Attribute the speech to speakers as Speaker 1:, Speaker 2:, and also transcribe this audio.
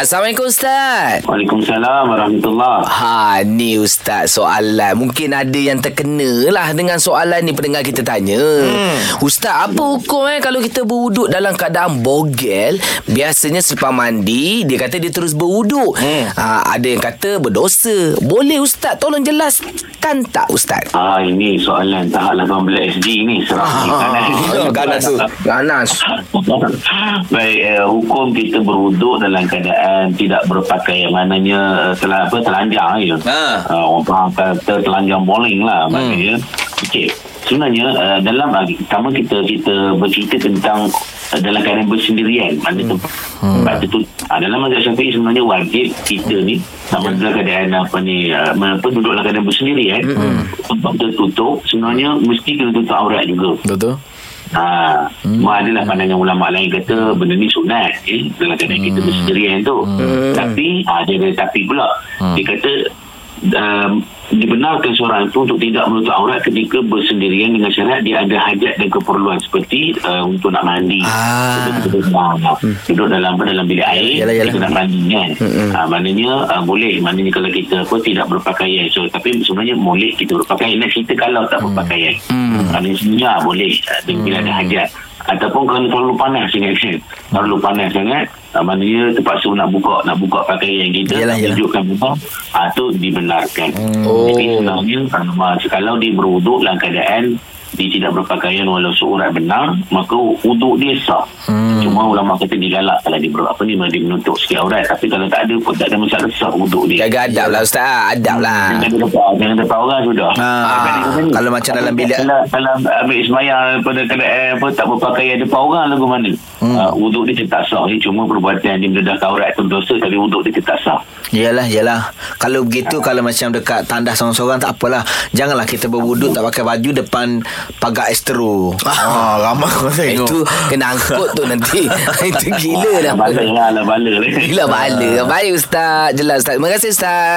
Speaker 1: Assalamualaikum Ustaz.
Speaker 2: Waalaikumsalam warahmatullahi
Speaker 1: Ha, ni Ustaz soalan. Mungkin ada yang terkena lah dengan soalan ni pendengar kita tanya. Hmm. Ustaz, apa hukum eh kalau kita berwuduk dalam keadaan bogel? Biasanya selepas mandi, dia kata dia terus berwuduk. Hmm. Ha, ada yang kata berdosa. Boleh Ustaz, tolong jelaskan tak Ustaz?
Speaker 2: Ah ini soalan tahap 18 SD ni serah
Speaker 1: Ah, ganas tu. Ganas.
Speaker 2: Baik, eh, hukum kita berwuduk dalam keadaan tidak berpakaian maknanya eh, telah apa telanjang ya.
Speaker 1: Ha.
Speaker 2: Uh, orang faham kata telanjang bowling lah maknanya. Okey. Sebenarnya uh, dalam uh, pertama kita kita bercerita tentang uh, dalam keadaan bersendirian maknanya tu hmm. tu uh, dalam mazhab Syafi'i sebenarnya wajib kita ni sama dalam keadaan apa ni uh, apa duduk dalam keadaan bersendirian hmm. tempat tertutup sebenarnya mesti kena tutup aurat juga
Speaker 1: Betul.
Speaker 2: Ha, hmm. adalah pandangan ulama lain kata benda ni sunat eh, dalam keadaan hmm. kita bersendirian tu. Hmm. Tapi ada ada tapi pula. Hmm. Dia kata um, dibenarkan seorang itu untuk tidak menutup aurat ketika bersendirian dengan syarat dia ada hajat dan keperluan seperti uh, untuk nak mandi.
Speaker 1: Ah.
Speaker 2: Duduk, duduk, duduk dalam dalam bilik air
Speaker 1: Yalah, yalah.
Speaker 2: kita nak mandi kan. Ha, maknanya uh, boleh maknanya kalau kita apa tidak berpakaian. So tapi sebenarnya boleh kita berpakaian. Nak cerita kalau tak berpakaian.
Speaker 1: Hmm.
Speaker 2: Maknanya sebenarnya boleh uh, bila ada hajat ataupun kerana terlalu panas sangat kan terlalu panas sangat uh, maknanya terpaksa nak buka nak buka pakaian kita
Speaker 1: Yalah,
Speaker 2: nak
Speaker 1: yalah.
Speaker 2: tunjukkan muka uh, tu dibenarkan
Speaker 1: Oh.
Speaker 2: jadi sebenarnya kalau, kalau dia berwuduk dalam keadaan dia tidak berpakaian walau seurat benar maka wuduk dia sah hmm. cuma ulama kata digalak kalau dia ber, apa ni dia menutup sikit aurat tapi kalau tak ada pun tak ada masalah sah wuduk dia
Speaker 1: Jaga adab lah Ustaz. Adab lah.
Speaker 2: Jangan depan, jangan depan orang sudah.
Speaker 3: Ah, kalau macam dalam bilik-
Speaker 2: kalau ambil semayang pada keadaan apa, tak berpakaian depan orang lagu mana. Hmm. Uh, wuduk dia tetap sah. Dia cuma perbuatan dia mendedahkan aurat tu dosa tapi wuduk dia tetap sah.
Speaker 3: Yalah, yalah. Kalau begitu, kalau macam dekat tandas seorang-seorang, tak apalah. Janganlah kita berwuduk tak pakai baju depan pagar estero.
Speaker 4: Ah, ramai orang tengok.
Speaker 1: Itu kena angkut tu nanti. Itu gila dah.
Speaker 2: Bala lah, lah, bala lah.
Speaker 1: Gila bala. Baik Ustaz. Jelas Ustaz. Terima kasih Ustaz.